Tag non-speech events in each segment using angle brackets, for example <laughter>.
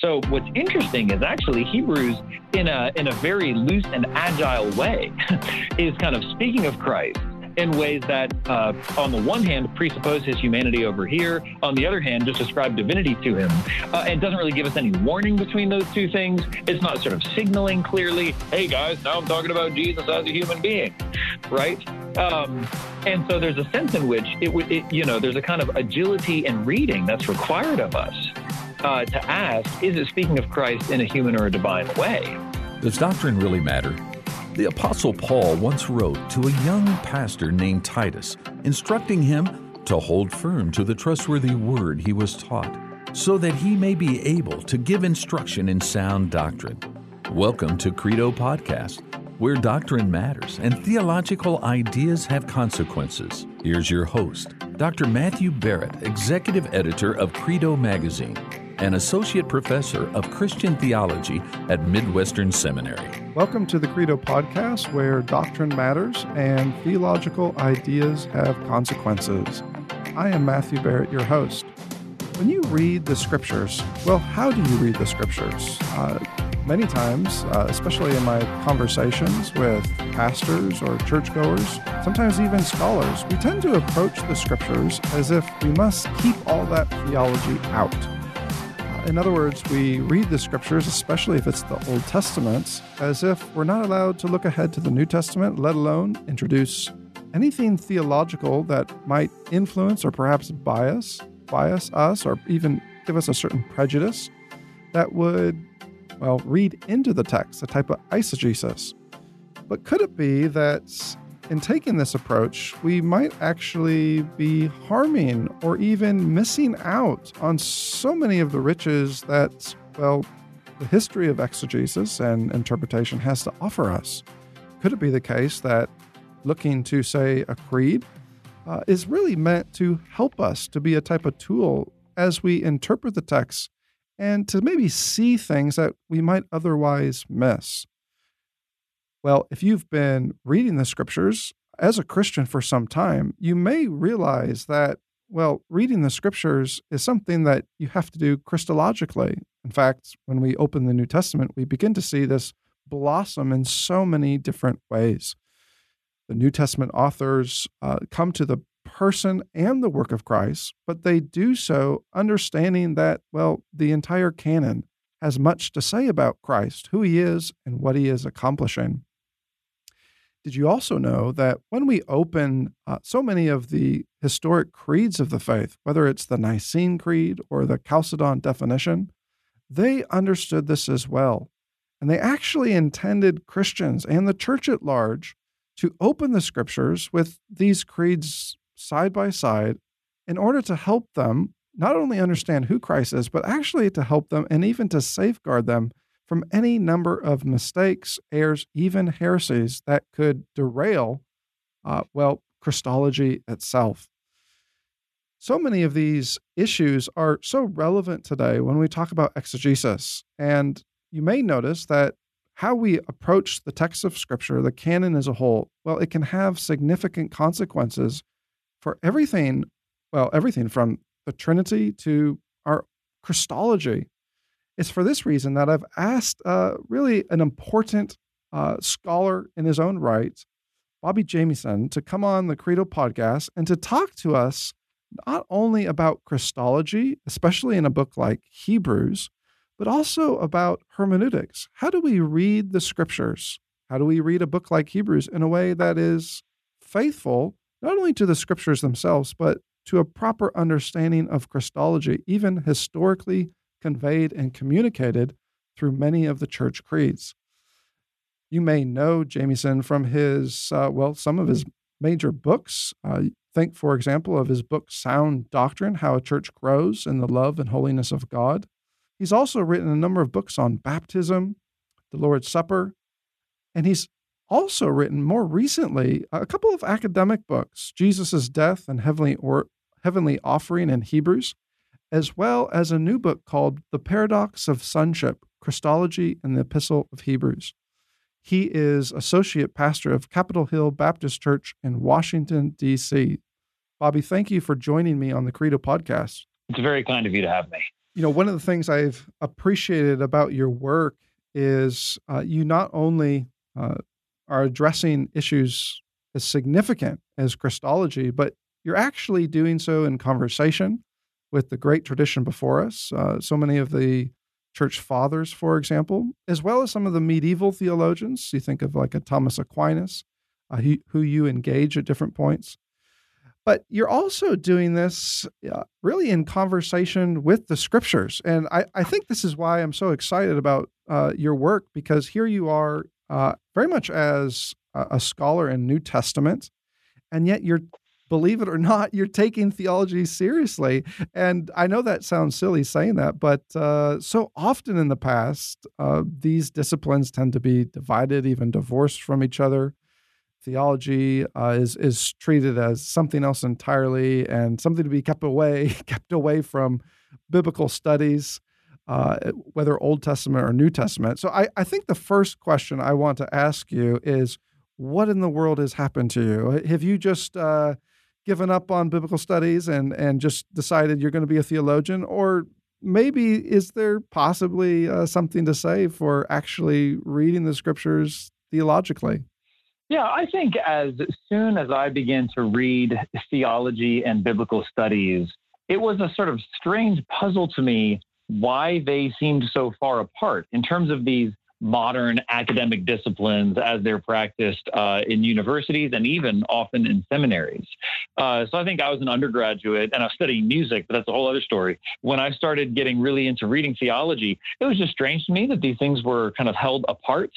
So what's interesting is actually Hebrews, in a in a very loose and agile way, <laughs> is kind of speaking of Christ in ways that, uh, on the one hand, presuppose his humanity over here. On the other hand, just describe divinity to him. Uh, and doesn't really give us any warning between those two things. It's not sort of signaling clearly, hey guys, now I'm talking about Jesus as a human being, right? Um, and so there's a sense in which it would, you know, there's a kind of agility in reading that's required of us uh, to ask, is it speaking of Christ in a human or a divine way? Does doctrine really matter? The Apostle Paul once wrote to a young pastor named Titus, instructing him to hold firm to the trustworthy word he was taught, so that he may be able to give instruction in sound doctrine. Welcome to Credo Podcast, where doctrine matters and theological ideas have consequences. Here's your host, Dr. Matthew Barrett, Executive Editor of Credo Magazine and Associate Professor of Christian Theology at Midwestern Seminary. Welcome to the Credo Podcast, where doctrine matters and theological ideas have consequences. I am Matthew Barrett, your host. When you read the scriptures, well, how do you read the scriptures? Uh, many times, uh, especially in my conversations with pastors or churchgoers, sometimes even scholars, we tend to approach the scriptures as if we must keep all that theology out in other words, we read the scriptures, especially if it's the Old Testament, as if we're not allowed to look ahead to the New Testament, let alone introduce anything theological that might influence or perhaps bias, bias us, or even give us a certain prejudice that would, well, read into the text, a type of eisegesis. But could it be that in taking this approach, we might actually be harming or even missing out on so many of the riches that, well, the history of exegesis and interpretation has to offer us. Could it be the case that looking to, say, a creed uh, is really meant to help us to be a type of tool as we interpret the text and to maybe see things that we might otherwise miss? Well, if you've been reading the scriptures as a Christian for some time, you may realize that, well, reading the scriptures is something that you have to do Christologically. In fact, when we open the New Testament, we begin to see this blossom in so many different ways. The New Testament authors uh, come to the person and the work of Christ, but they do so understanding that, well, the entire canon has much to say about Christ, who he is, and what he is accomplishing. Did you also know that when we open uh, so many of the historic creeds of the faith, whether it's the Nicene Creed or the Chalcedon definition, they understood this as well. And they actually intended Christians and the church at large to open the scriptures with these creeds side by side in order to help them not only understand who Christ is, but actually to help them and even to safeguard them from any number of mistakes, errors, even heresies that could derail, uh, well, Christology itself. So many of these issues are so relevant today when we talk about exegesis. And you may notice that how we approach the text of Scripture, the canon as a whole, well, it can have significant consequences for everything, well, everything from the Trinity to our Christology. It's for this reason that I've asked uh, really an important uh, scholar in his own right, Bobby Jamieson, to come on the Credo podcast and to talk to us not only about Christology, especially in a book like Hebrews, but also about hermeneutics. How do we read the scriptures? How do we read a book like Hebrews in a way that is faithful, not only to the scriptures themselves, but to a proper understanding of Christology, even historically conveyed and communicated through many of the church creeds. You may know Jamieson from his, uh, well, some of his major books. Uh, think, for example, of his book Sound Doctrine How a Church Grows in the Love and Holiness of God. He's also written a number of books on baptism, the Lord's Supper, and he's also written more recently a couple of academic books Jesus' Death and Heavenly, or, Heavenly Offering in Hebrews, as well as a new book called The Paradox of Sonship Christology and the Epistle of Hebrews. He is associate pastor of Capitol Hill Baptist Church in Washington, D.C. Bobby, thank you for joining me on the Credo podcast. It's very kind of you to have me. You know, one of the things I've appreciated about your work is uh, you not only uh, are addressing issues as significant as Christology, but you're actually doing so in conversation with the great tradition before us. Uh, so many of the church fathers, for example, as well as some of the medieval theologians. You think of like a Thomas Aquinas, uh, who, who you engage at different points. But you're also doing this uh, really in conversation with the scriptures. And I, I think this is why I'm so excited about uh, your work because here you are uh, very much as a, a scholar in New Testament, and yet you're believe it or not, you're taking theology seriously. And I know that sounds silly saying that, but uh, so often in the past, uh, these disciplines tend to be divided, even divorced from each other. Theology uh, is is treated as something else entirely, and something to be kept away, <laughs> kept away from biblical studies. Uh, whether Old Testament or New Testament. So I, I think the first question I want to ask you is what in the world has happened to you? Have you just uh, given up on biblical studies and and just decided you're going to be a theologian? Or maybe is there possibly uh, something to say for actually reading the scriptures theologically? Yeah, I think as soon as I began to read theology and biblical studies, it was a sort of strange puzzle to me why they seemed so far apart. In terms of these modern academic disciplines as they're practiced uh, in universities and even often in seminaries. Uh, so I think I was an undergraduate and I was studying music, but that's a whole other story. When I started getting really into reading theology, it was just strange to me that these things were kind of held apart.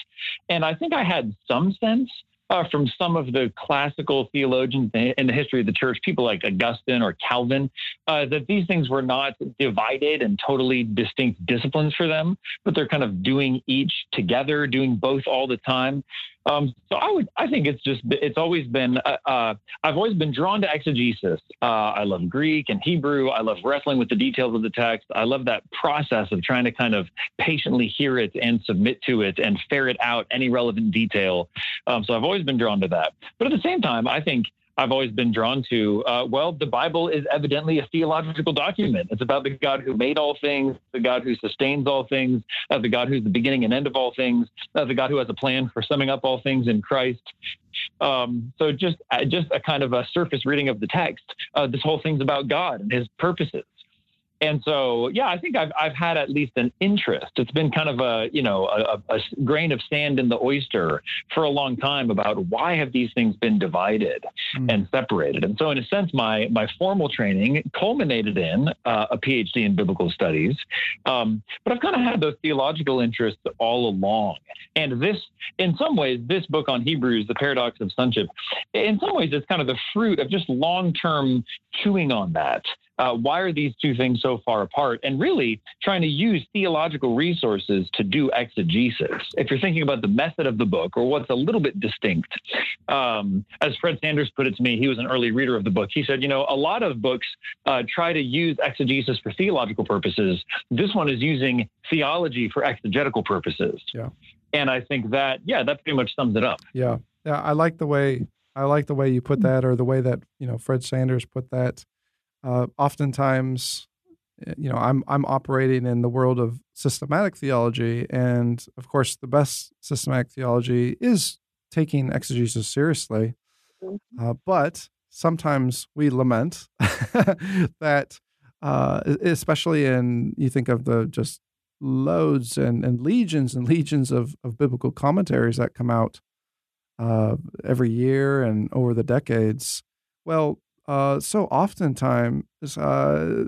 And I think I had some sense uh, from some of the classical theologians in the history of the church, people like Augustine or Calvin, uh, that these things were not divided and totally distinct disciplines for them, but they're kind of doing each together, doing both all the time. Um, so I would, I think it's just, it's always been, uh, uh, I've always been drawn to exegesis. Uh, I love Greek and Hebrew. I love wrestling with the details of the text. I love that process of trying to kind of patiently hear it and submit to it and ferret out any relevant detail. Um, so I've always been drawn to that. But at the same time, I think I've always been drawn to. Uh, well, the Bible is evidently a theological document. It's about the God who made all things, the God who sustains all things, uh, the God who's the beginning and end of all things, uh, the God who has a plan for summing up all things in Christ. Um, so just uh, just a kind of a surface reading of the text. Uh, this whole thing's about God and His purposes. And so, yeah, I think I've, I've had at least an interest. It's been kind of a, you know, a, a, grain of sand in the oyster for a long time about why have these things been divided mm. and separated. And so, in a sense, my my formal training culminated in uh, a PhD in biblical studies. Um, but I've kind of had those theological interests all along. And this, in some ways, this book on Hebrews, the paradox of sonship, in some ways, it's kind of the fruit of just long term chewing on that uh, why are these two things so far apart? And really trying to use theological resources to do exegesis. If you're thinking about the method of the book or what's a little bit distinct, um, as Fred Sanders put it to me, he was an early reader of the book. He said, you know, a lot of books uh, try to use exegesis for theological purposes. This one is using theology for exegetical purposes. Yeah. And I think that, yeah, that pretty much sums it up. Yeah. Yeah. I like the way I like the way you put that, or the way that you know Fred Sanders put that uh, oftentimes eh, you know i'm i'm operating in the world of systematic theology and of course the best systematic theology is taking exegesis seriously. Uh, but sometimes we lament <laughs> that uh, especially in you think of the just loads and, and legions and legions of, of biblical commentaries that come out uh, every year and over the decades. Well uh, so oftentimes uh,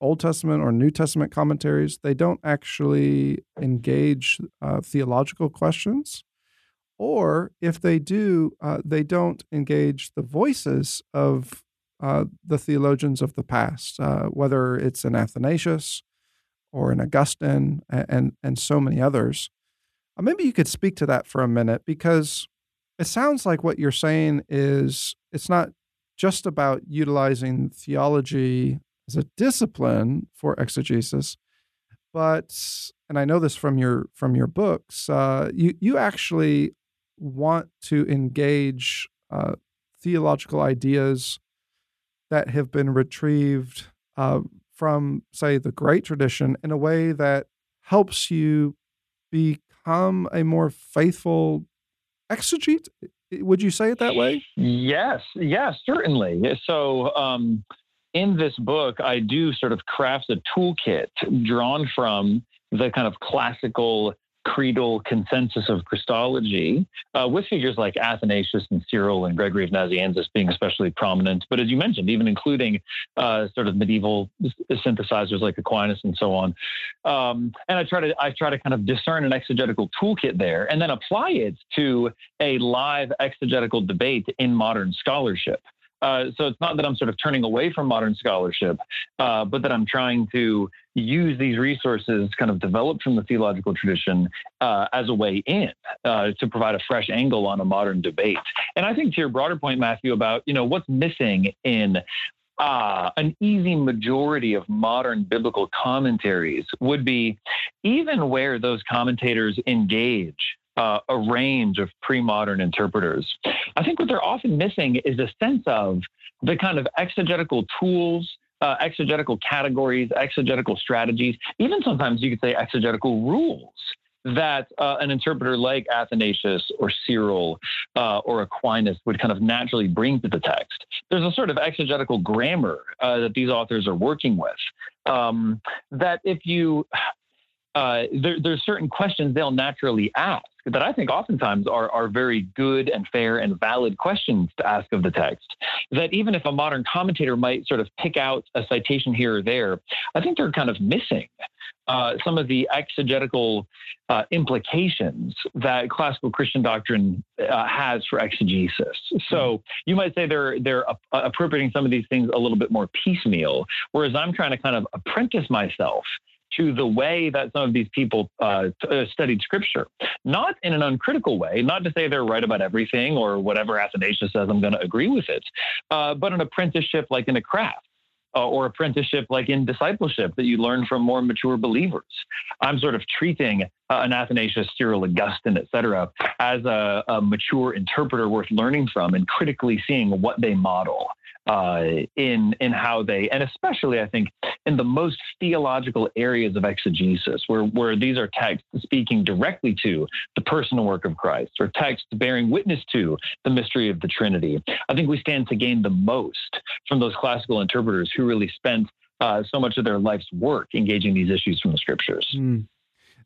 Old Testament or New Testament commentaries they don't actually engage uh, theological questions, or if they do, uh, they don't engage the voices of uh, the theologians of the past, uh, whether it's an Athanasius or an Augustine and and, and so many others. Uh, maybe you could speak to that for a minute because it sounds like what you're saying is it's not just about utilizing theology as a discipline for exegesis, but and I know this from your from your books, uh, you you actually want to engage uh, theological ideas that have been retrieved uh, from, say, the great tradition in a way that helps you become a more faithful exegete? Would you say it that way? Yes, yes, certainly. So, um, in this book, I do sort of craft a toolkit drawn from the kind of classical creedal consensus of Christology, uh, with figures like Athanasius and Cyril and Gregory of Nazianzus being especially prominent. But as you mentioned, even including uh, sort of medieval synthesizers like Aquinas and so on. Um, and I try to I try to kind of discern an exegetical toolkit there, and then apply it to a live exegetical debate in modern scholarship. Uh, so it's not that I'm sort of turning away from modern scholarship, uh, but that I'm trying to use these resources kind of developed from the theological tradition uh, as a way in uh, to provide a fresh angle on a modern debate. And I think to your broader point, Matthew, about you know what's missing in uh, an easy majority of modern biblical commentaries would be even where those commentators engage uh, a range of pre modern interpreters. I think what they're often missing is a sense of the kind of exegetical tools. Uh, exegetical categories, exegetical strategies, even sometimes you could say exegetical rules that uh, an interpreter like Athanasius or Cyril uh, or Aquinas would kind of naturally bring to the text. There's a sort of exegetical grammar uh, that these authors are working with. Um, that if you, uh, there, there's certain questions they'll naturally ask that I think oftentimes are, are very good and fair and valid questions to ask of the text. That even if a modern commentator might sort of pick out a citation here or there, I think they're kind of missing uh, some of the exegetical uh, implications that classical Christian doctrine uh, has for exegesis. So you might say they're they're appropriating some of these things a little bit more piecemeal, whereas I'm trying to kind of apprentice myself to the way that some of these people uh, uh, studied scripture, not in an uncritical way, not to say they're right about everything or whatever Athanasius says, I'm going to agree with it, uh, but an apprenticeship like in a craft. Uh, or apprenticeship like in discipleship that you learn from more mature believers. I'm sort of treating uh, an Athanasius, Cyril, Augustine, et cetera, as a, a mature interpreter worth learning from and critically seeing what they model uh, in in how they, and especially I think in the most theological areas of exegesis, where where these are texts speaking directly to the personal work of Christ, or texts bearing witness to the mystery of the Trinity. I think we stand to gain the most from those classical interpreters who really spent uh, so much of their life's work engaging these issues from the scriptures. Mm.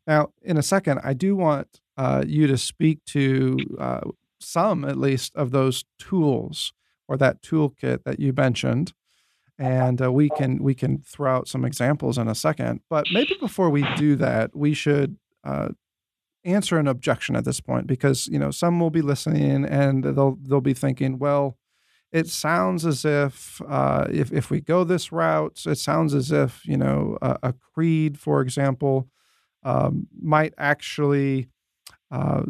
Now, in a second, I do want uh, you to speak to uh, some, at least, of those tools or that toolkit that you mentioned and uh, we can we can throw out some examples in a second but maybe before we do that we should uh, answer an objection at this point because you know some will be listening and they'll they'll be thinking well it sounds as if uh, if if we go this route it sounds as if you know a, a creed for example um, might actually uh,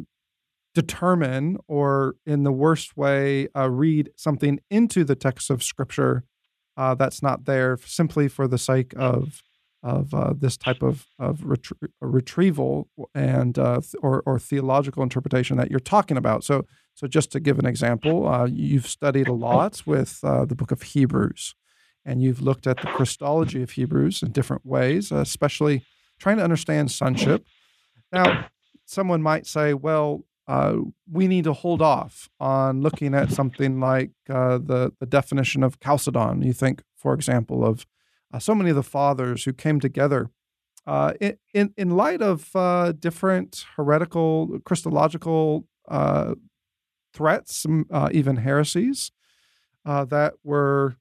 determine or in the worst way uh, read something into the text of scripture uh, that's not there simply for the sake of of uh, this type of of retrie- retrieval and uh, or or theological interpretation that you're talking about. So so just to give an example, uh, you've studied a lot with uh, the book of Hebrews, and you've looked at the Christology of Hebrews in different ways, especially trying to understand sonship. Now, someone might say, well, uh, we need to hold off on looking at something like uh, the the definition of Chalcedon. You think, for example, of uh, so many of the fathers who came together uh, in, in, light of uh, different heretical Christological uh, threats, even heresies that were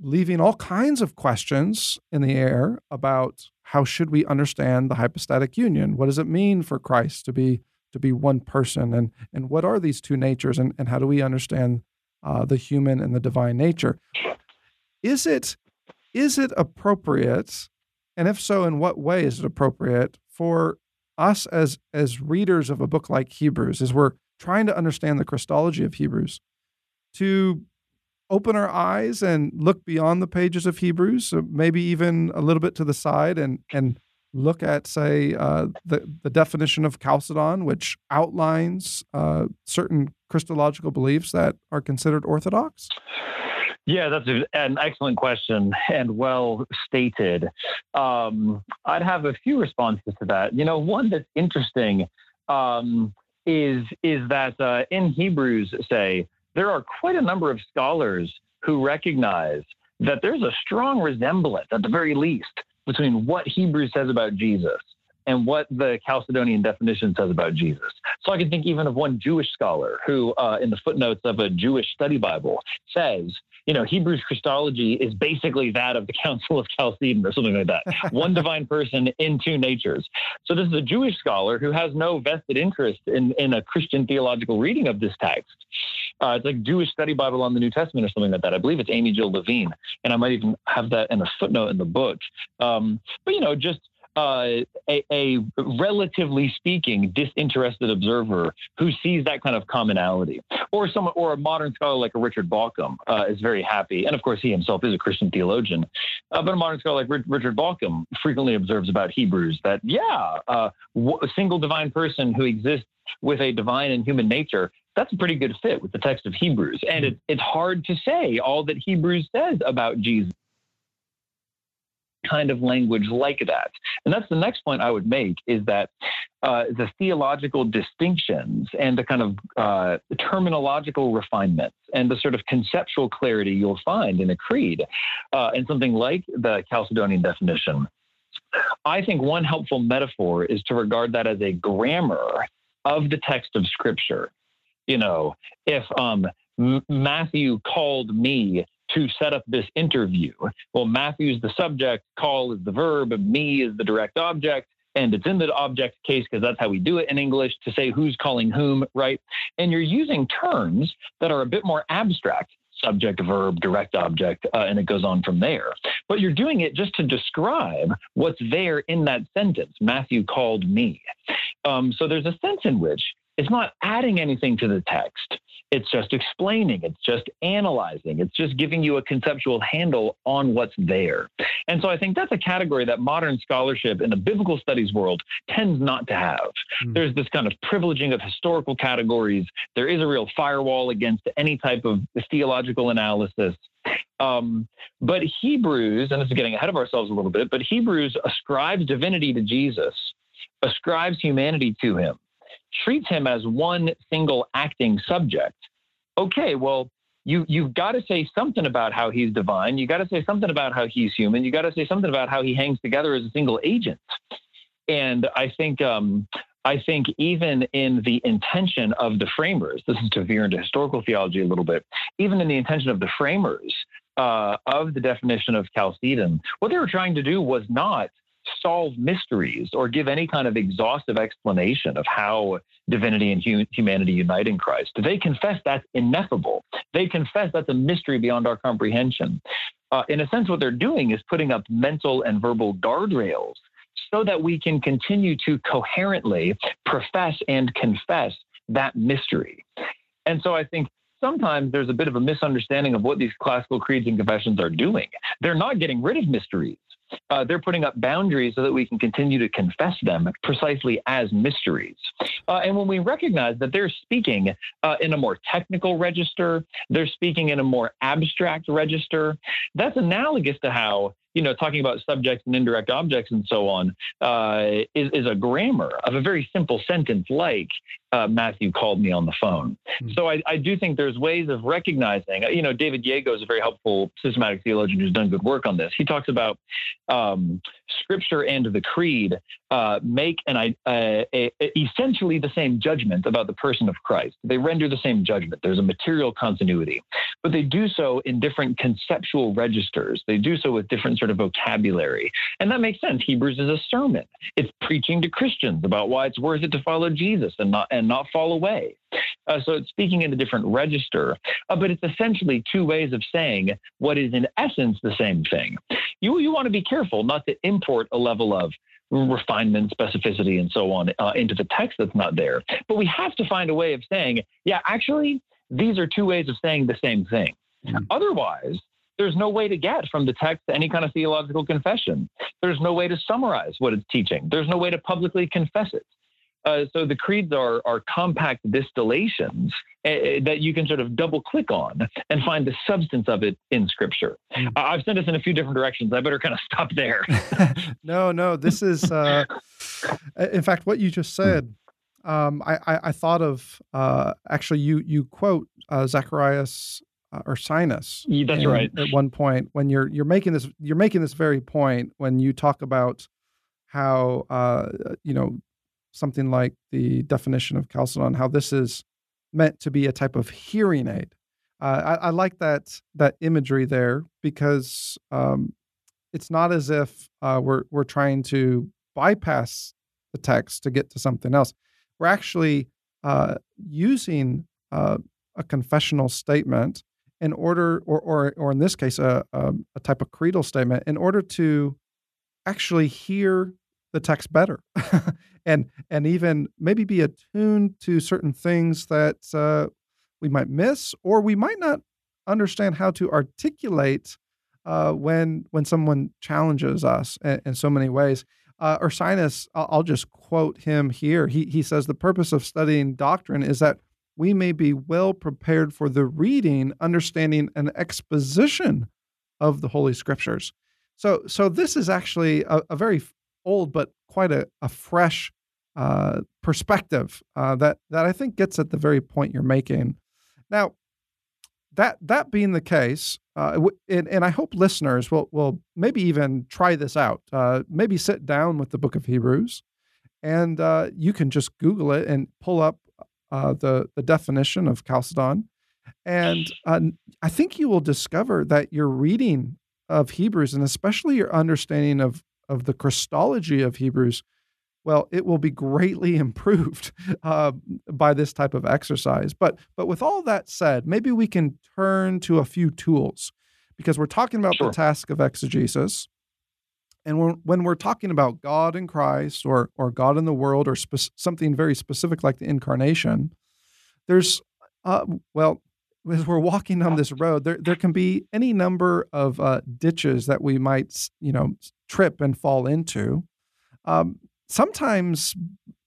leaving all kinds of questions in the air about how should we understand the hypostatic union? What does it mean for Christ to be to be one person. And and what are these two natures and, and how do we understand uh, the human and the divine nature? Is it is it appropriate and if so in what way is it appropriate for us as as readers of a book like hebrews as we're trying to understand the christology of hebrews to open our eyes and look beyond the pages of hebrews maybe even a little bit to the side and and look at, say, uh, the, the definition of Chalcedon, which outlines uh, certain Christological beliefs that are considered orthodox? Yeah, that's an excellent question and well stated. Um, I'd have a few responses to that. You know, one that's interesting um, is is that uh, in Hebrews, say there are quite a number of scholars who recognize that there's a strong resemblance, at the very least, between what Hebrews says about Jesus and what the Chalcedonian definition says about Jesus. So I can think even of one Jewish scholar who, uh, in the footnotes of a Jewish study Bible, says, you know, Hebrews Christology is basically that of the <laughs> Council of Chalcedon or something like that. <laughs> one divine person in two natures. So this is a Jewish scholar who has no vested interest in, in a Christian theological reading of this text. Uh, it's like Jewish study Bible on the New Testament or something like that. I believe it's Amy Jill Levine, and I might even have that in a footnote in the book. Um, but you know, just uh, a, a, relatively speaking disinterested observer who sees that kind of commonality, or someone, or a modern scholar like a Richard Bauckham uh, is very happy, and of course he himself is a Christian theologian, uh, but a modern scholar like Richard Bauckham frequently observes about Hebrews that yeah, uh, a single divine person who exists with a divine and human nature that's a pretty good fit with the text of Hebrews. And it, it's hard to say all that Hebrews says about Jesus kind of language like that. And that's the next point I would make is that uh, the theological distinctions and the kind of uh, terminological refinements and the sort of conceptual clarity you'll find in a creed uh, and something like the Chalcedonian definition. I think one helpful metaphor is to regard that as a grammar of the text of Scripture. You know, if um, Matthew called me to set up this interview. Well, Matthew's the subject, call is the verb, me is the direct object. And it's in the object case because that's how we do it in English to say who's calling whom, right? And you're using terms that are a bit more abstract subject, verb, direct object, uh, and it goes on from there. But you're doing it just to describe what's there in that sentence. Matthew called me. Um, so there's a sense in which it's not adding anything to the text. It's just explaining, it's just analyzing, it's just giving you a conceptual handle on what's there. And so I think that's a category that modern scholarship in the biblical studies world tends not to have. Mm. There's this kind of privileging of historical categories. There is a real firewall against any type of theological analysis. Um, but Hebrews, and this is getting ahead of ourselves a little bit, but Hebrews ascribes divinity to Jesus, ascribes humanity to him treats him as one single acting subject, okay, well, you you've got to say something about how he's divine. You got to say something about how he's human. You got to say something about how he hangs together as a single agent. And I think um, I think even in the intention of the framers, this is to veer into historical theology a little bit. Even in the intention of the framers uh, of the definition of Chalcedon, what they were trying to do was not solve mysteries or give any kind of exhaustive explanation of how divinity and hu- humanity unite in Christ. They confess that's ineffable. They confess that's a mystery beyond our comprehension. Uh, in a sense, what they're doing is putting up mental and verbal guardrails so that we can continue to coherently profess and confess that mystery. And so I think sometimes there's a bit of a misunderstanding of what these classical creeds and confessions are doing. They're not getting rid of mysteries uh, they're putting up boundaries so that we can continue to confess them precisely as mysteries. Uh, and when we recognize that they're speaking uh, in a more technical register, they're speaking in a more abstract register, that's analogous to how you know, talking about subjects and indirect objects and so on, uh, is, is a grammar of a very simple sentence like uh, Matthew called me on the phone. Mm-hmm. So I, I, do think there's ways of recognizing, you know, David Yeago is a very helpful systematic theologian who's done good work on this. He talks about um, scripture and the creed uh, make an, uh, a, a, essentially the same judgment about the person of Christ. They render the same judgment. There's a material continuity, but they do so in different conceptual registers. They do so with different sort of vocabulary. And that makes sense. Hebrews is a sermon. It's preaching to Christians about why it's worth it to follow Jesus and not and not fall away. Uh, so it's speaking in a different register, uh, but it's essentially two ways of saying what is in essence the same thing. You you want to be careful not to import a level of refinement, specificity, and so on uh, into the text that's not there. But we have to find a way of saying, yeah, actually, these are two ways of saying the same thing. Mm-hmm. Otherwise, there's no way to get from the text any kind of theological confession. There's no way to summarize what it's teaching. There's no way to publicly confess it. Uh, so the creeds are are compact distillations uh, that you can sort of double click on and find the substance of it in Scripture. Mm. I've sent us in a few different directions. I better kind of <laughs> stop there. <laughs> no, no, this is, uh, in fact, what you just said. Um, I, I, I, thought of uh, actually you you quote uh, Zacharias uh, Ursinus. That's in, right. At one point, when you're you're making this you're making this very point when you talk about how uh, you know something like the definition of Chalcedon, how this is meant to be a type of hearing aid. Uh, I, I, like that that imagery there because um, it's not as if uh, we're we're trying to bypass the text to get to something else. We're actually uh, using uh, a confessional statement in order, or or or in this case, a, a, a type of creedal statement, in order to actually hear the text better <laughs> and and even maybe be attuned to certain things that uh, we might miss or we might not understand how to articulate uh, when when someone challenges us in, in so many ways. Uh, Ursinus, I'll, just quote him here. He he says the purpose of studying doctrine is that we may be well prepared for the reading, understanding, and exposition of the Holy Scriptures. So, so this is actually a, a very old but quite a, a fresh uh, perspective uh, that that I think gets at the very point you're making. Now, that that being the case, uh, and, and, I hope listeners will will maybe even try this out. Uh, maybe sit down with the Book of Hebrews, and uh, you can just Google it and pull up uh, the the definition of Chalcedon, and I think you will discover that your reading of Hebrews and especially your understanding of of the Christology of Hebrews, well, it will be greatly <laughs> improved uh, by this type of exercise. But but with all that said, maybe we can turn to a few tools because we're talking about sure. the task of exegesis. And when, when we're talking about God in Christ or, or God in the world or spe- something very specific like the incarnation, there's, uh, well, as we're walking down this road, there there can be any number of uh, ditches that we might you know trip and fall into. Um, sometimes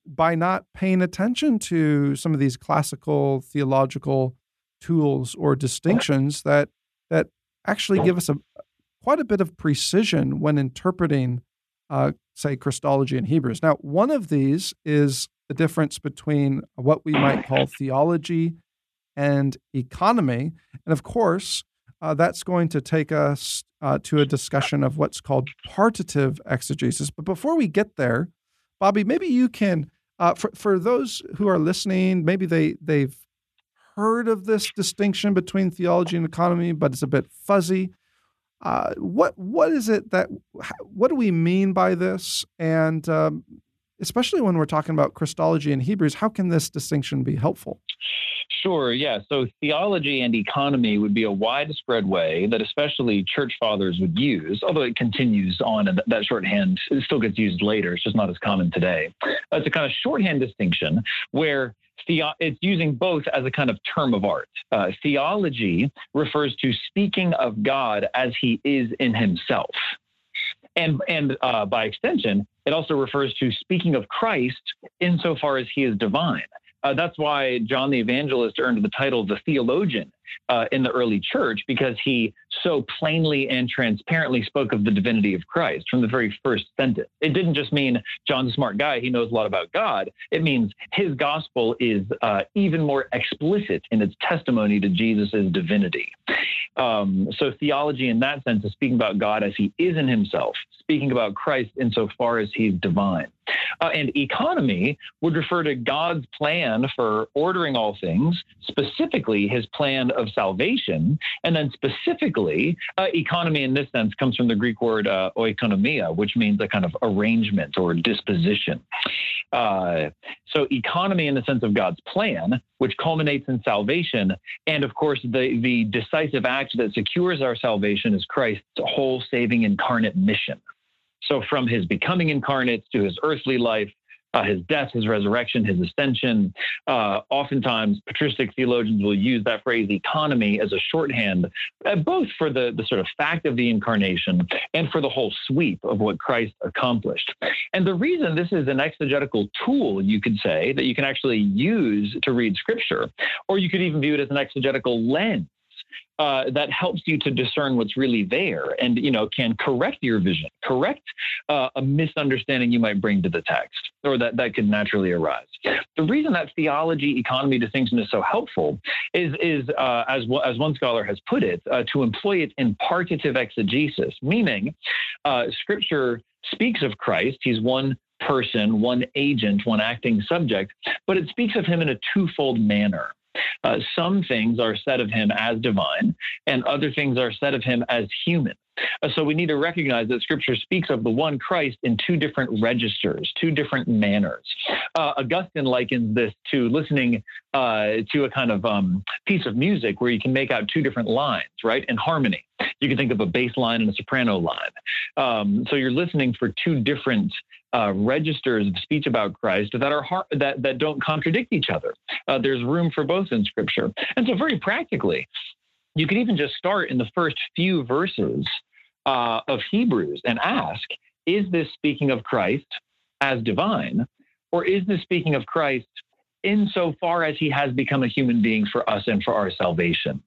by not paying attention to some of these classical theological tools or distinctions that that actually give us a quite a bit of precision when interpreting, uh, say, Christology in Hebrews. Now, one of these is the difference between what we might call theology and economy. And of course, uh, that's going to take us uh, to a discussion of what's called partitive exegesis. But before we get there, Bobby, maybe you can, uh, for, for those who are listening, maybe they, they've heard of this distinction between theology and economy, but it's a bit fuzzy. Uh, what what is it that what do we mean by this? And um, especially when we're talking about Christology in Hebrews, how can this distinction be helpful? Sure, yeah. So theology and economy would be a widespread way that especially church fathers would use, although it continues on and that shorthand still gets used later. It's just not as common today. It's a kind of shorthand distinction where it's using both as a kind of term of art. Uh, theology refers to speaking of God as he is in himself. And, and uh, by extension, it also refers to speaking of Christ insofar as he is divine. Uh, that's why John the Evangelist earned the title the theologian uh, in the early church because he so plainly and transparently spoke of the divinity of Christ from the very first sentence. It didn't just mean John's a smart guy, he knows a lot about God. It means his gospel is uh, even more explicit in its testimony to Jesus' divinity. Um, so, theology in that sense is speaking about God as he is in himself, speaking about Christ insofar as he's divine. Uh, and economy would refer to God's plan for ordering all things, specifically his plan of salvation. And then specifically, uh, economy in this sense comes from the Greek word uh, oikonomia, which means a kind of arrangement or disposition. Uh, so, economy in the sense of God's plan, which culminates in salvation. And of course, the, the decisive act that secures our salvation is Christ's whole saving incarnate mission. So, from his becoming incarnate to his earthly life uh, his death, his resurrection, his ascension. Uh, oftentimes, patristic theologians will use that phrase economy as a shorthand, uh, both for the, the sort of fact of the incarnation and for the whole sweep of what Christ accomplished. And the reason this is an exegetical tool, you could say, that you can actually use to read scripture, or you could even view it as an exegetical lens uh, that helps you to discern what's really there and you know can correct your vision correct uh, a misunderstanding you might bring to the text or that that could naturally arise the reason that theology economy distinction is so helpful is is uh, as as one scholar has put it uh, to employ it in partitive exegesis meaning uh, scripture speaks of christ he's one person, one agent, one acting subject, but it speaks of him in a twofold manner. Uh, some things are said of him as divine, and other things are said of him as human. Uh, so we need to recognize that Scripture speaks of the one Christ in two different registers, two different manners. Uh, Augustine likens this to listening uh, to a kind of um, piece of music where you can make out two different lines, right, in harmony. You can think of a bass line and a soprano line. Um, so you're listening for two different uh, registers of speech about Christ that are hard, that that don't contradict each other. Uh, there's room for both in Scripture, and so very practically, you can even just start in the first few verses uh, of Hebrews and ask: Is this speaking of Christ as divine, or is this speaking of Christ insofar as he has become a human being for us and for our salvation.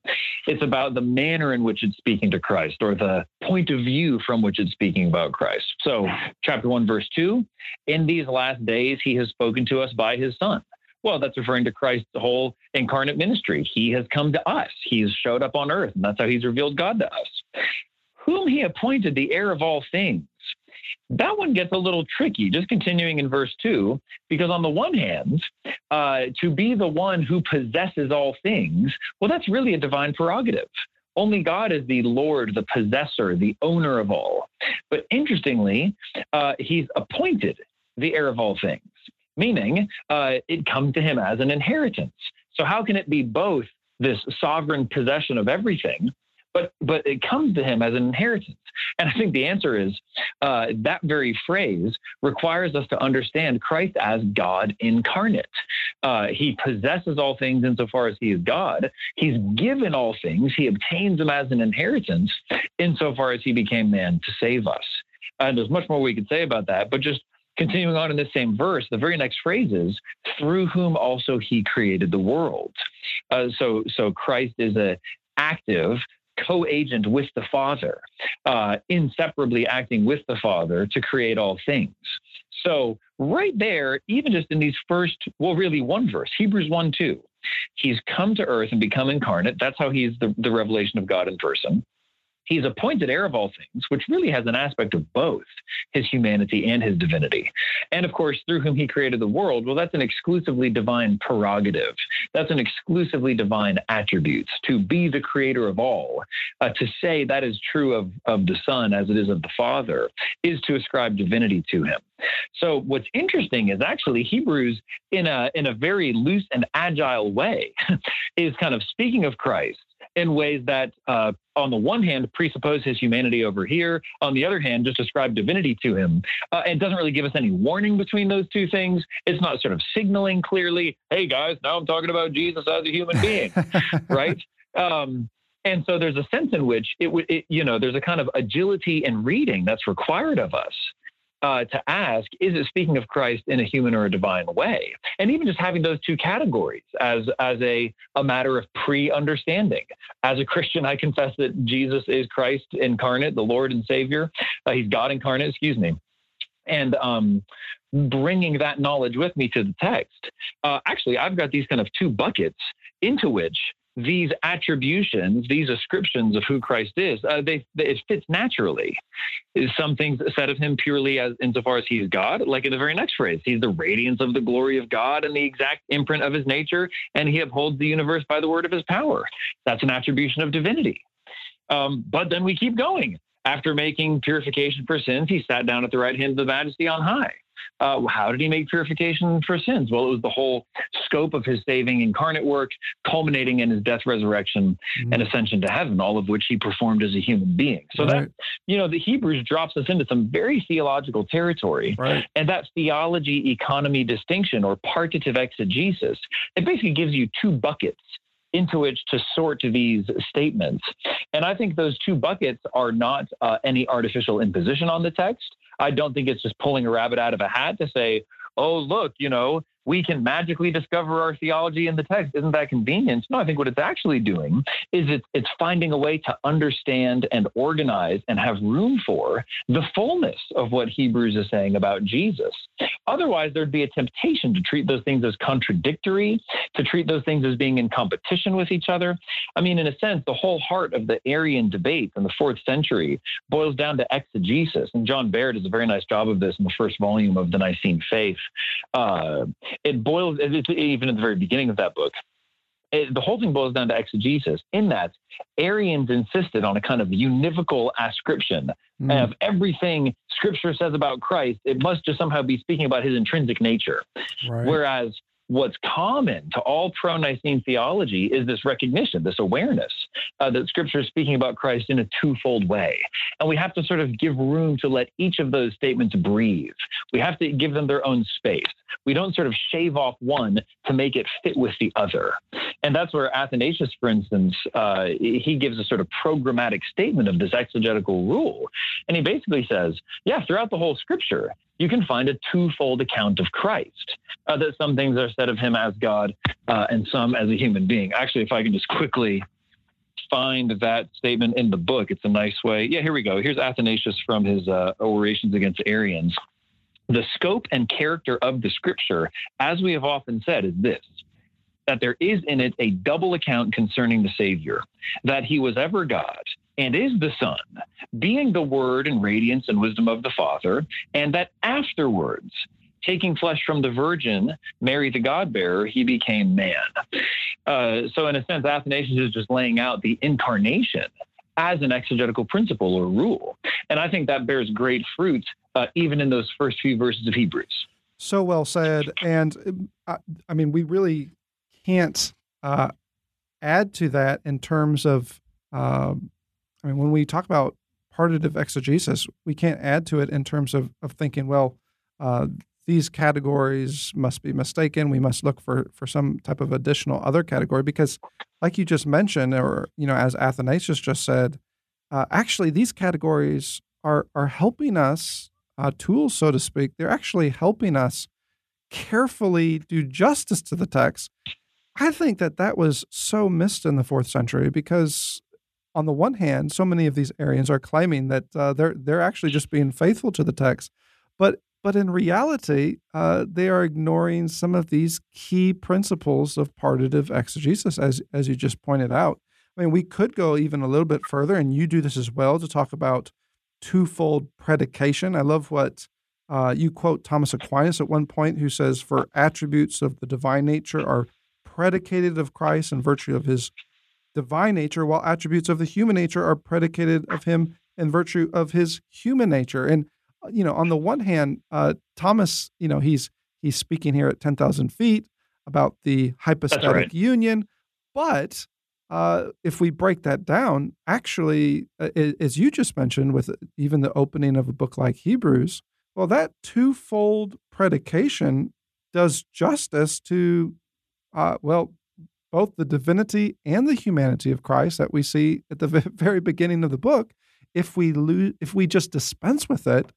It's about the manner in which it's speaking to Christ or the point of view from which it's speaking about Christ. So, chapter 1, verse 2 In these last days, he has spoken to us by his Son. Well, that's referring to Christ's whole incarnate ministry. He has come to us, he's showed up on earth, and that's how he's revealed God to us. Whom he appointed the heir of all things that one gets a little tricky, just continuing in verse 2, because on the one hand, uh, to be the one who possesses all things, well, that's really a divine prerogative. Only God is the Lord, the possessor, the owner of all. But interestingly, uh, he's appointed the heir of all things, meaning uh, it comes to him as an inheritance. So, how can it be both this sovereign possession of everything but but it comes to him as an inheritance. And I think the answer is uh, that very phrase requires us to understand Christ as God incarnate. Uh, he possesses all things insofar as he is God. He's given all things. He obtains them as an inheritance insofar as he became man to save us. And there's much more we could say about that, but just continuing on in this same verse, the very next phrase is, through whom also he created the world. Uh, so, so Christ is a active co-agent with the Father, uh, inseparably acting with the Father to create all things. So right there, even just in these first, well, really one verse, Hebrews 1 2, he's come to earth and become incarnate. That's how he's the, the revelation of God in person. He's appointed heir of all things, which really has an aspect of both his humanity and his divinity. And of course, through whom he created the world, well, that's an exclusively divine prerogative. That's an exclusively divine attribute. To be the creator of all, uh, to say that is true of, of the Son as it is of the Father, is to ascribe divinity to him. So what's interesting is actually Hebrews, in a in a very loose and agile way, <laughs> is kind of speaking of Christ in ways that, uh, on the one hand, presuppose his humanity over here. On the other hand, just ascribe divinity to him. Uh, and doesn't really give us any warning between those two things. It's not sort of signaling clearly, hey guys, now I'm talking about Jesus as a human being, <laughs> right? Um, and so there's a sense in which it would, you know, there's a kind of agility in reading that's required of us uh, to ask is it speaking of Christ in a human or a divine way? And even just having those two categories as, as a, a matter of pre understanding. As a Christian, I confess that Jesus is Christ incarnate, the Lord and Savior. Uh, he's God incarnate, excuse me. And um, bringing that knowledge with me to the text, uh, actually, I've got these kind of two buckets into which these attributions, these ascriptions of who Christ is, uh, they, they, it fits naturally. Some things said of him purely as insofar as he is God, like in the very next phrase, he's the radiance of the glory of God and the exact imprint of his nature, and he upholds the universe by the word of his power. That's an attribution of divinity. Um, but then we keep going. After making purification for sins, he sat down at the right hand of the majesty on high. Uh, how did he make purification for sins? Well, it was the whole scope of his saving incarnate work, culminating in his death, resurrection, mm-hmm. and ascension to heaven, all of which he performed as a human being. So right. that, you know, the Hebrews drops us into some very theological territory. Right. And that theology economy distinction or partitive exegesis, it basically gives you two buckets into which to sort these statements. And I think those two buckets are not uh, any artificial imposition on the text. I don't think it's just pulling a rabbit out of a hat to say, oh, look, you know, we can magically discover our theology in the text. Isn't that convenient? No, I think what it's actually doing is it's, it's finding a way to understand and organize and have room for the fullness of what Hebrews is saying about Jesus. Otherwise, there'd be a temptation to treat those things as contradictory, to treat those things as being in competition with each other. I mean, in a sense, the whole heart of the Arian debate in the fourth century boils down to exegesis. And John Behr does a very nice job of this in the first volume of the Nicene Faith. Uh, it boils, it's even at the very beginning of that book, it, the whole thing boils down to exegesis in that Arians insisted on a kind of univocal ascription mm. of everything scripture says about Christ. It must just somehow be speaking about his intrinsic nature. Right. Whereas what's common to all pro Nicene theology is this recognition, this awareness uh, that Scripture is speaking about Christ in a twofold way. And we have to sort of give room to let each of those statements breathe. We have to give them their own space. We don't sort of shave off one to make it fit with the other. And that's where Athanasius, for instance, uh, he gives a sort of programmatic statement of this exegetical rule. And he basically says, yeah, throughout the whole Scripture, you can find a twofold account of Christ. Uh, that some things are said of him as God uh, and some as a human being. Actually, if I can just quickly find that statement in the book, it's a nice way. Yeah, here we go. Here's Athanasius from his uh, orations against Arians. The scope and character of the scripture, as we have often said, is this that there is in it a double account concerning the Savior, that he was ever God and is the Son, being the Word and radiance and wisdom of the Father, and that afterwards, taking flesh from the Virgin, Mary the God bearer, he became man. Uh, so, in a sense, Athanasius is just laying out the incarnation as an exegetical principle or rule. And I think that bears great fruit uh, even in those first few verses of Hebrews. So well said. And uh, I mean, we really can't uh, add to that in terms of um, I mean, when we talk about partitive exegesis, we can't add to it in terms of, of thinking, well, uh, these categories must be mistaken. We must look for, for some type of additional other category because, like you just mentioned, or you know, as Athanasius just said, uh, actually these categories are are helping us uh, tools, so to speak. They're actually helping us carefully do justice to the text. I think that that was so missed in the fourth century because on the one hand, so many of these Arians are claiming that uh, they're they're actually just being faithful to the text, but but in reality, uh, they are ignoring some of these key principles of partitive exegesis, as as you just pointed out. I mean, we could go even a little bit further, and you do this as well to talk about twofold predication. I love what uh, you quote Thomas Aquinas at one point, who says, "For attributes of the divine nature are predicated of Christ in virtue of his divine nature, while attributes of the human nature are predicated of him in virtue of his human nature. And uh, you know, on the one hand, uh, Thomas, you know, he's he's speaking here at ten thousand feet about the hypostatic right. union, but uh, if we break that down, actually, uh, as you just mentioned, with even the opening of a book like Hebrews, well, that twofold predication does justice to, uh, well, both the divinity and the humanity of Christ that we see at the <laughs> very beginning of the book, if we lose, if we just dispense with it,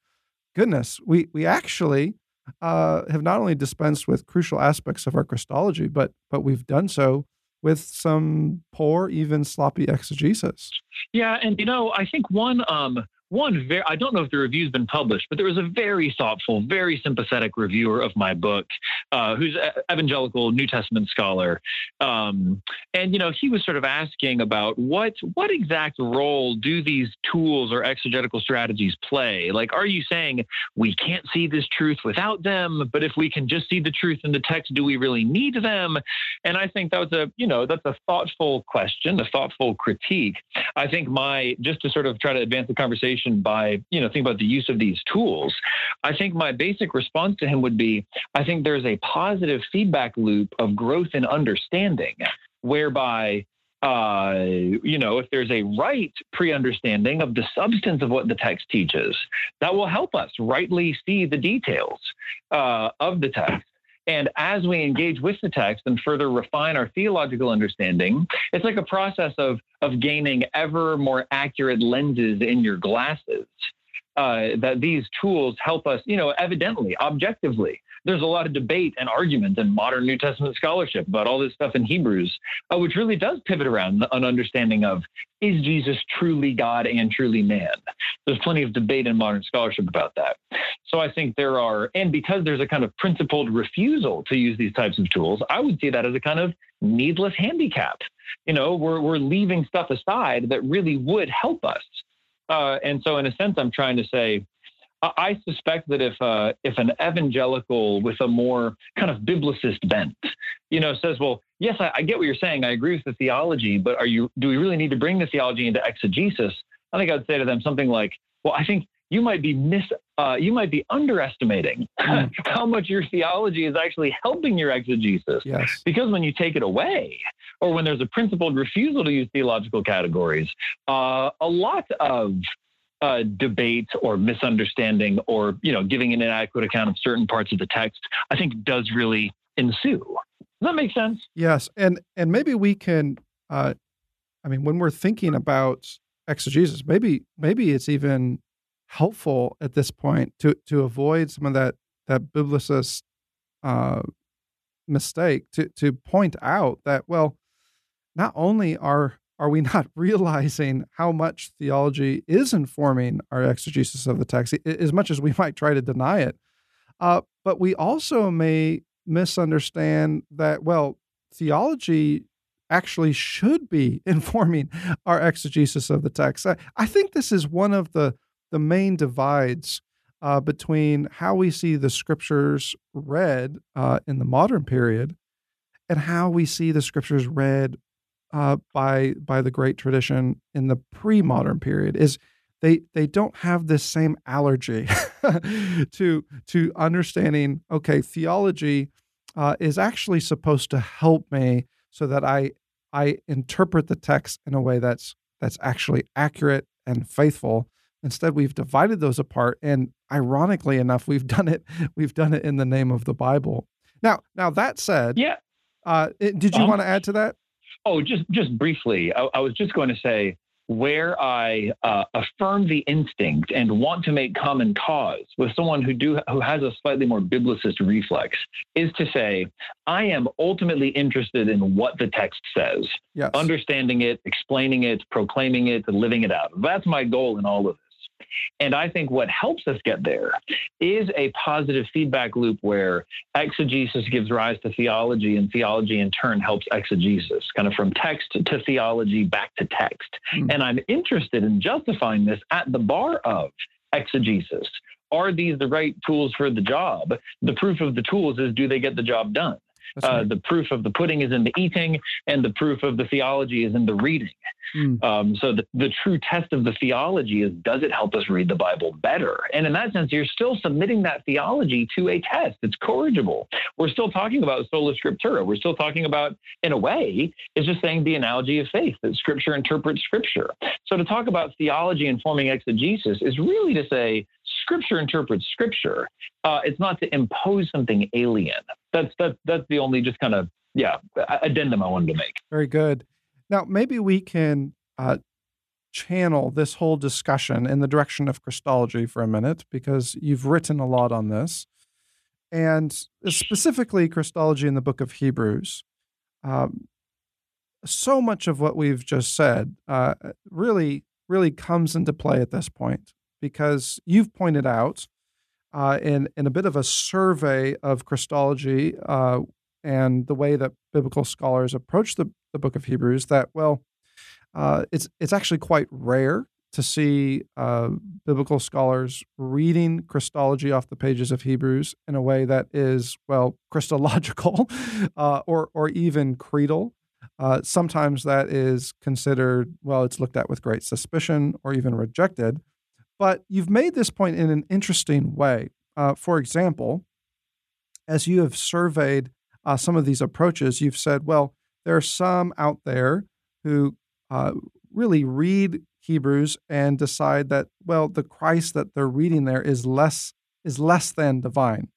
goodness, we we actually uh, have not only dispensed with crucial aspects of our Christology, but but we've done so with some poor, even sloppy exegesis. Yeah, and you know, I think one um, one very, I don't know if the review's been published, but there was a very thoughtful, very sympathetic reviewer of my book uh, who's an evangelical New Testament scholar, um, and you know he was sort of asking about what what exact role do these tools or exegetical strategies play? Like, are you saying we can't see this truth without them, but if we can just see the truth in the text, do we really need them? And I think that was a you know that's a thoughtful question, a thoughtful critique. I think my just to sort of try to advance the conversation by you know think about the use of these tools. I think my basic response to him would be I think there's a positive feedback loop of growth and understanding whereby uh, you know, if there's a right pre understanding of the substance of what the text teaches, that will help us rightly see the details uh, of the text. And as we engage with the text and further refine our theological understanding, it's like a process of, of gaining ever more accurate lenses in your glasses. Uh, that these tools help us, you know, evidently, objectively, there's a lot of debate and argument in modern New Testament scholarship about all this stuff in Hebrews, uh, which really does pivot around an understanding of is Jesus truly God and truly man? There's plenty of debate in modern scholarship about that. So I think there are, and because there's a kind of principled refusal to use these types of tools, I would see that as a kind of needless handicap. You know, we're, we're leaving stuff aside that really would help us. Uh, and so, in a sense, I'm trying to say, I suspect that if uh, if an evangelical with a more kind of biblicist bent, you know, says, "Well, yes, I, I, get what you're saying. I agree with the theology, but are you? Do we really need to bring the theology into exegesis?" I think I'd say to them something like, "Well, I think you might be mis, uh, you might be underestimating mm. <laughs> how much your theology is actually helping your exegesis. Yes. Because when you take it away, or when there's a principled refusal to use theological categories, uh, a lot of uh, debate or misunderstanding or you know giving an inadequate account of certain parts of the text i think does really ensue. Does that make sense? Yes and and maybe we can uh i mean when we're thinking about exegesis maybe maybe it's even helpful at this point to to avoid some of that that biblicist uh mistake to to point out that well not only are are we not <laughs> realizing how much theology is informing our exegesis of the text, as much as we might try to deny it? Uh, but we also may misunderstand that, well, theology actually should be <laughs> informing our exegesis of the text. I, I think this is one of the, the main divides uh, between how we see the scriptures read uh, in the modern period and how we see the scriptures read uh, by by the great tradition in the pre-modern period is they they don't have this same allergy <laughs> to to understanding okay theology uh, is actually supposed to help me so that I I interpret the text in a way that's that's actually accurate and faithful. Instead we've divided those apart and ironically enough we've done it <laughs> we've done it in the name of the bible. Now now that said yeah. uh, did you um, want to add to that Oh, just just briefly, I, I was just going to say where I uh, affirm the instinct and want to make common cause with someone who do who has a slightly more biblicist reflex is to say, I am ultimately interested in what the text says, yes. understanding it, explaining it, proclaiming it, living it out. That's my goal in all of it. And I think what helps us get there is a positive feedback loop where exegesis gives rise to theology, and theology in turn helps exegesis, kind of from text to theology back to text. Mm. And I'm interested in justifying this at the bar of exegesis. Are these the right tools for the job? The proof of the tools is do they get the job done? Uh, the proof of the pudding is in the eating, and the proof of the theology is in the reading. Mm. Um, so the, the true test of the theology is does it help us read the Bible better? And in that sense, you're still submitting that theology to a test. It's corrigible. We're still talking about sola scriptura. We're still talking about, in a way, it's just saying the analogy of faith that Scripture interprets Scripture. So to talk about theology informing exegesis is really to say Scripture interprets Scripture. Uh, it's not to impose something alien. That's that's that's the only just kind of yeah addendum I wanted to make. Very good. Now maybe we can uh, channel this whole discussion in the direction of Christology for a minute because you've written a lot on this, and specifically Christology in the Book of Hebrews. Um, so much of what we've just said uh, really really comes into play at this point because you've pointed out uh, in in a bit of a survey of Christology uh, and the way that biblical scholars approach the, the book of Hebrews that well, uh, it's it's actually quite rare to see uh, biblical scholars reading Christology off the pages of Hebrews in a way that is well <laughs> Christological uh, or or even creedal. Uh, sometimes that is considered well, it's looked at with great suspicion or even rejected. But you've made this point in an interesting way. Uh, for example, as you have surveyed uh, some of these approaches, you've said, well, there are some out there who uh, really read Hebrews and decide that, well, the Christ that they're reading there is less is less than divine.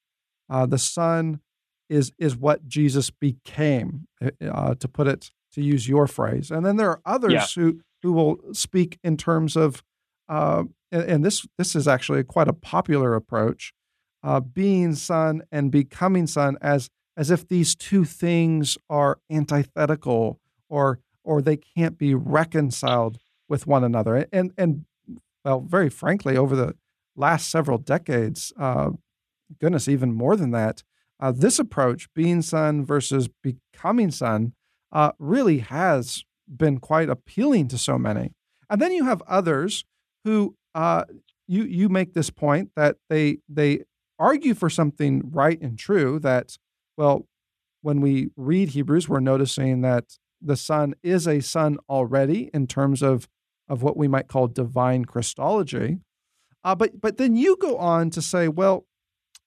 Uh, the Son is is what Jesus became, uh, to put it to use your phrase. And then there are others yeah. who who will speak in terms of uh, and, and, this this is actually quite a popular approach, uh, being son and becoming son as as if these two things are antithetical or or they can't be reconciled with one another. And and well, very frankly, over the last several decades, uh, goodness, even more than that, uh, this approach, being son versus becoming son, uh, really has been quite appealing to so many. And then you have others who uh, you you make this point that they they argue for something right and true that well when we read Hebrews we're noticing that the Son is a Son already in terms of of what we might call divine Christology. Uh, but but then you go on to say, well,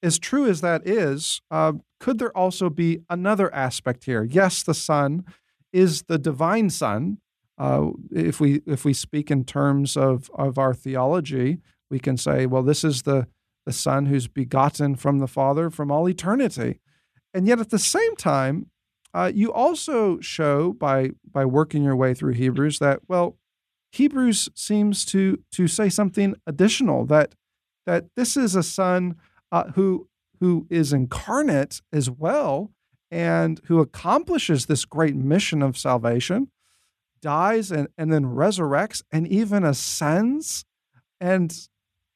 as true as that is, uh, could there also be another aspect here? Yes, the Son is the divine Son, uh, if we if we speak in terms of of our theology, we can say, well, this is the the Son who's begotten from the Father from all eternity, and yet at the same time, uh, you also show by by working your way through Hebrews that well, Hebrews seems to to say something additional that that this is a Son uh, who who is incarnate as well and who accomplishes this great mission of salvation dies and, and then resurrects and even ascends. And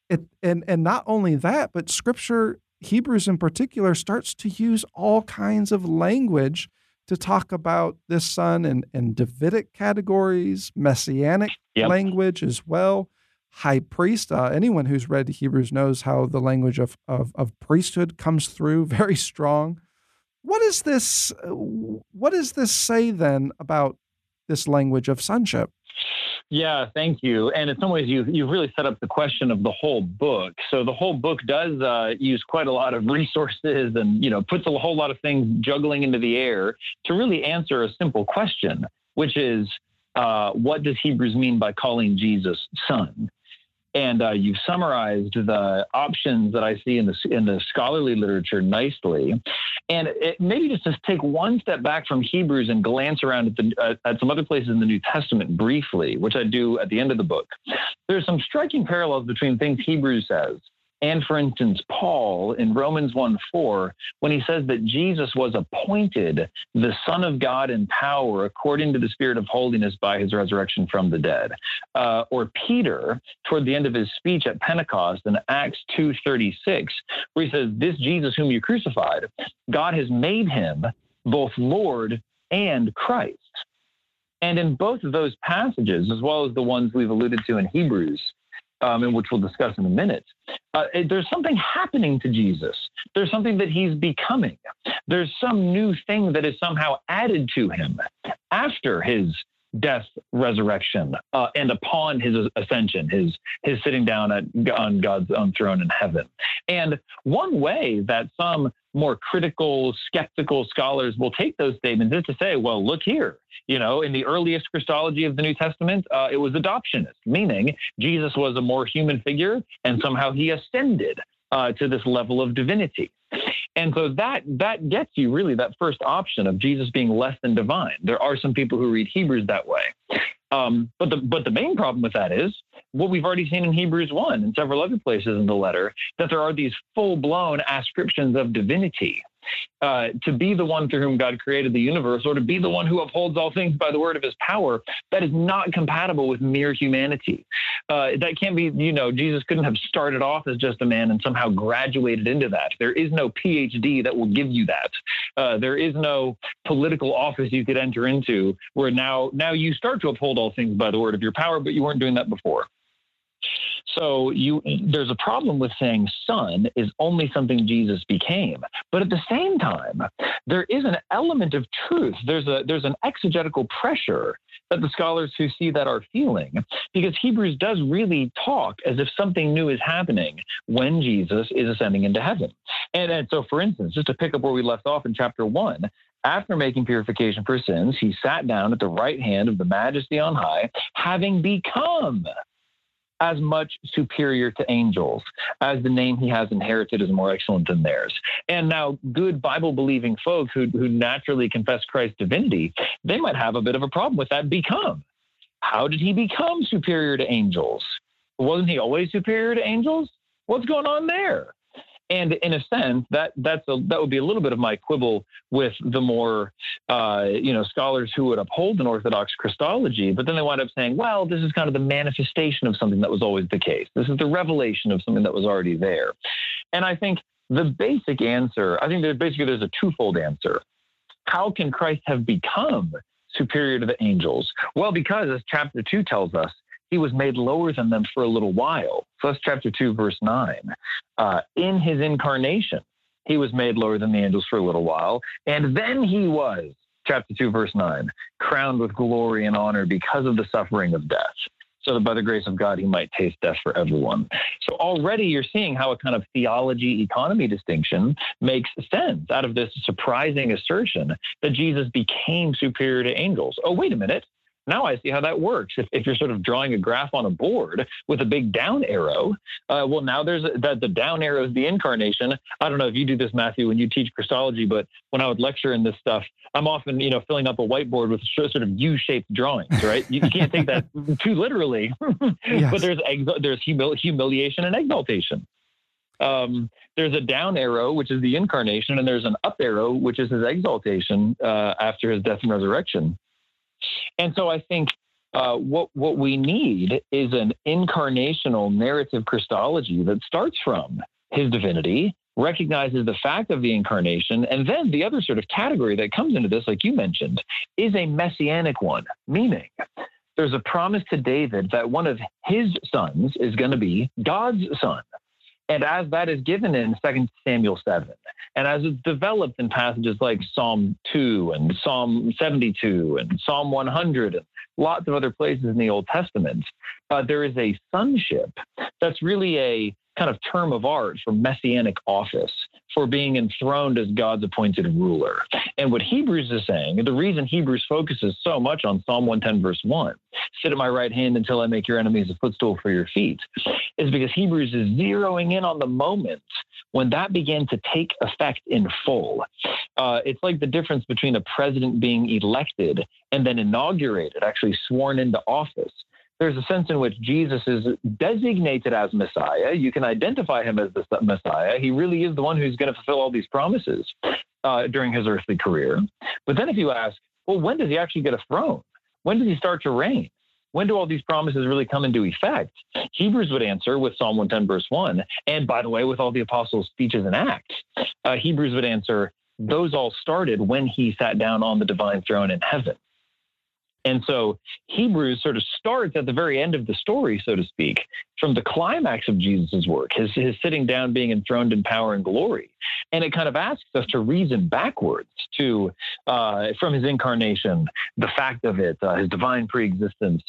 it and and not only that, but scripture, Hebrews in particular, starts to use all kinds of language to talk about this son in, in Davidic categories, messianic yep. language as well. High priest. Uh, anyone who's read Hebrews knows how the language of, of, of priesthood comes through <laughs> very strong. What is this? What does this say then about this language of sonship. Yeah, thank you. And in some ways, you you've really set up the question of the whole book. So the whole book does uh, use quite a lot of <laughs> resources, and you know puts a whole lot of things juggling into the air to really answer a simple question, which is, uh, what does Hebrews mean by calling Jesus Son? And uh, you've summarized the options that I see in the in the scholarly literature nicely. And it, maybe just to take one step back from Hebrews and glance around at, the, uh, at some other places in the New Testament briefly, which I do at the end of the book. There's some striking parallels between things Hebrews says and for instance, Paul in Romans 1 4, when he says that Jesus was appointed the Son of God in power according to the Spirit of holiness by his resurrection from the dead. Uh, or Peter, toward the end of his speech at Pentecost in Acts 2 36, where he says, This Jesus whom you crucified, God has made him both Lord and Christ. And in both of those passages, as well as the ones we've alluded to in Hebrews, um, and which we'll discuss in a minute, uh, there's something happening to Jesus. There's something that he's becoming. There's some new thing that is somehow added to him after his death, resurrection, uh, and upon his ascension, his his sitting down at on God's own throne in heaven. And one way that some more critical, skeptical scholars will take those statements is to say, well, look here, you know, in the earliest Christology of the New Testament, uh, it was adoptionist, meaning Jesus was a more human figure and somehow he ascended uh, to this level of divinity. And so that that gets you really that first option of Jesus being less than divine. There are some people who read Hebrews that way. Um, but the but the main problem with that is what we've already seen in Hebrews one and several other places in the letter that there are these full blown ascriptions of divinity uh, to be the one through whom God created the universe, or to be the one who upholds all things by the word of his power, that is not compatible with mere humanity. Uh, that can't be, you know, Jesus couldn't have started off as just a man and somehow graduated into that. There is no PhD that will give you that. Uh, there is no political office you could enter into where now now you start to uphold all things by the word of your power, but you weren't doing that before. So you there's a problem with saying son is only something Jesus became. But at the same time, there is an element of truth. There's a there's an exegetical pressure that the scholars who see that are feeling because Hebrews does really talk as if something new is happening when Jesus is ascending into heaven. And, and so for instance, just to pick up where we left off in chapter 1, after making purification for sins, he sat down at the right hand of the majesty on high, having become as much superior to angels as the name he has inherited is more excellent than theirs. And now, good Bible believing folks who, who naturally confess Christ's divinity, they might have a bit of a problem with that. Become. How did he become superior to angels? Wasn't he always superior to angels? What's going on there? And in a sense, that that's a, that would be a little bit of my quibble with the more uh, you know scholars who would uphold an orthodox Christology, but then they wind up saying, well, this is kind of the manifestation of something that was always the case. This is the revelation of something that was already there. And I think the basic answer, I think that basically there's a twofold answer. How can Christ have become superior to the angels? Well, because as chapter two tells us, he was made lower than them for a little while. So that's chapter 2, verse 9. Uh, in his incarnation, he was made lower than the angels for a little while. And then he was, chapter 2, verse 9, crowned with glory and honor because of the suffering of death, so that by the grace of God he might taste death for everyone. So already you're seeing how a kind of theology economy distinction makes sense out of this surprising assertion that Jesus became superior to angels. Oh, wait a minute. Now I see how that works. If, if you're sort of drawing a graph on a board with a big down arrow, uh, well, now there's that the, down arrow is the incarnation. I don't know if you do this, Matthew, when you teach Christology, but when I would lecture in this stuff, I'm often, you know, filling up a whiteboard with sort of U-shaped drawings, right? You, you can't take that <laughs> too literally, <laughs> yes. but there's there's humil- humiliation and exaltation. Um, there's a down arrow, which is the incarnation, and there's an up arrow, which is his exaltation uh, after his death and resurrection. And so I think uh, what what we need is an incarnational narrative Christology that starts from his divinity, recognizes the fact of the incarnation, and then the other sort of category that comes into this, like you mentioned, is a messianic one, meaning there's a promise to David that one of his sons is going to be God's son. And as that is given in 2 Samuel 7, and as it's developed in passages like Psalm 2 and Psalm 72 and Psalm 100 and lots of other places in the Old Testament, uh, there is a sonship that's really a kind of term of art for messianic office for being enthroned as God's appointed ruler. And what Hebrews is saying, the reason Hebrews focuses so much on Psalm 110, verse 1, sit at my right hand until I make your enemies a footstool for your feet, is because Hebrews is zeroing in on the moment when that began to take effect in full. Uh, it's like the difference between a president being elected and then inaugurated, actually sworn into office there's a sense in which Jesus is designated as Messiah. You can identify him as the Messiah. He really is the one who's going to fulfill all these promises uh, during his earthly career. But then if you ask, well, when does he actually get a throne? When does he start to reign? When do all these promises really come into effect? Hebrews would answer with Psalm 110, verse 1. And by the way, with all the apostles' speeches and acts, uh, Hebrews would answer, those all started when he sat down on the divine throne in heaven. And so Hebrews sort of starts at the very end of the story, so to speak, from the climax of Jesus' work, his, his sitting down, being enthroned in power and glory. And it kind of asks us to reason backwards to uh, from his incarnation, the fact of it, uh, his divine preexistence,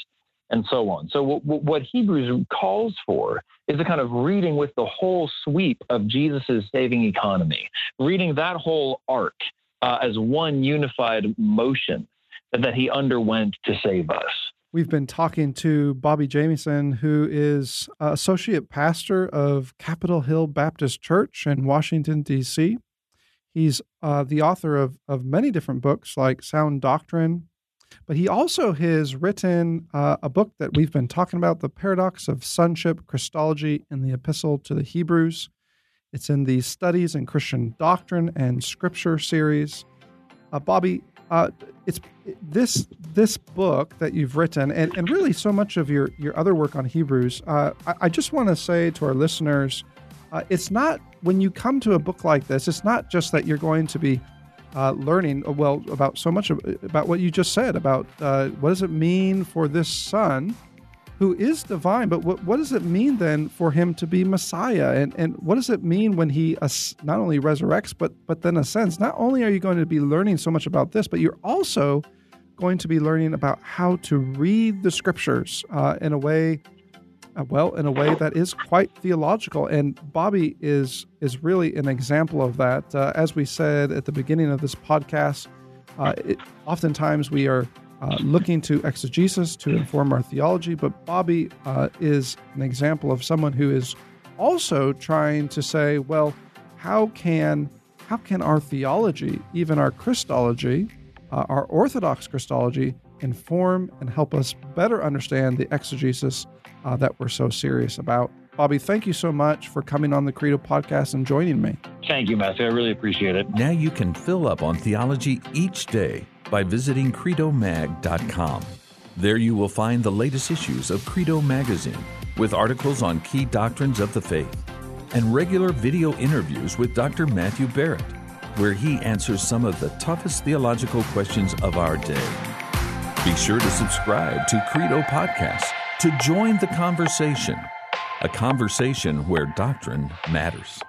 and so on. So w- what Hebrews calls for is a kind of reading with the whole sweep of Jesus' saving economy, reading that whole arc uh, as one unified motion that he underwent to save us. We've been talking to Bobby Jamieson, who is associate pastor of Capitol Hill Baptist Church in Washington, D.C. He's uh, the author of, of many different books like Sound Doctrine, but he also has written uh, a book that we've been talking about, The Paradox of Sonship Christology in the Epistle to the Hebrews. It's in the Studies in Christian Doctrine and Scripture series. Uh, Bobby, uh, it's this this book that you've written, and, and really so much of your your other work on Hebrews. Uh, I, I, just want to say to our listeners, uh, it's not when you come to a book like this, it's not just that you're going to be uh, learning uh, well about so much about what you just said about uh, what does it mean for this son who is divine, but what, what does it mean then for him to be Messiah? And, and what does it mean when he not only resurrects, but, but then ascends? Not only are you going to be learning so much about this, but you're also going to be learning about how to read the scriptures uh, in a way, uh, well, in a way that is quite theological. And Bobby is is really an example of that. Uh, as we said at the beginning of this podcast, uh, it, oftentimes we are uh, looking to exegesis to inform our theology, but Bobby uh, is an example of someone who is also trying to say, well, how can how can our theology, even our Christology, uh, our Orthodox Christology, inform and help us better understand the exegesis uh, that we're so serious about? Bobby, thank you so much for coming on the Credo podcast and joining me. Thank you, Matthew. I really appreciate it. Now you can fill up on theology each day by visiting credomag.com. There you will find the latest issues of Credo Magazine with articles on key doctrines of the faith and regular video interviews with Dr. Matthew Barrett, where he answers some of the toughest theological questions of our day. Be sure to subscribe to Credo Podcast to join the conversation, a conversation where doctrine matters.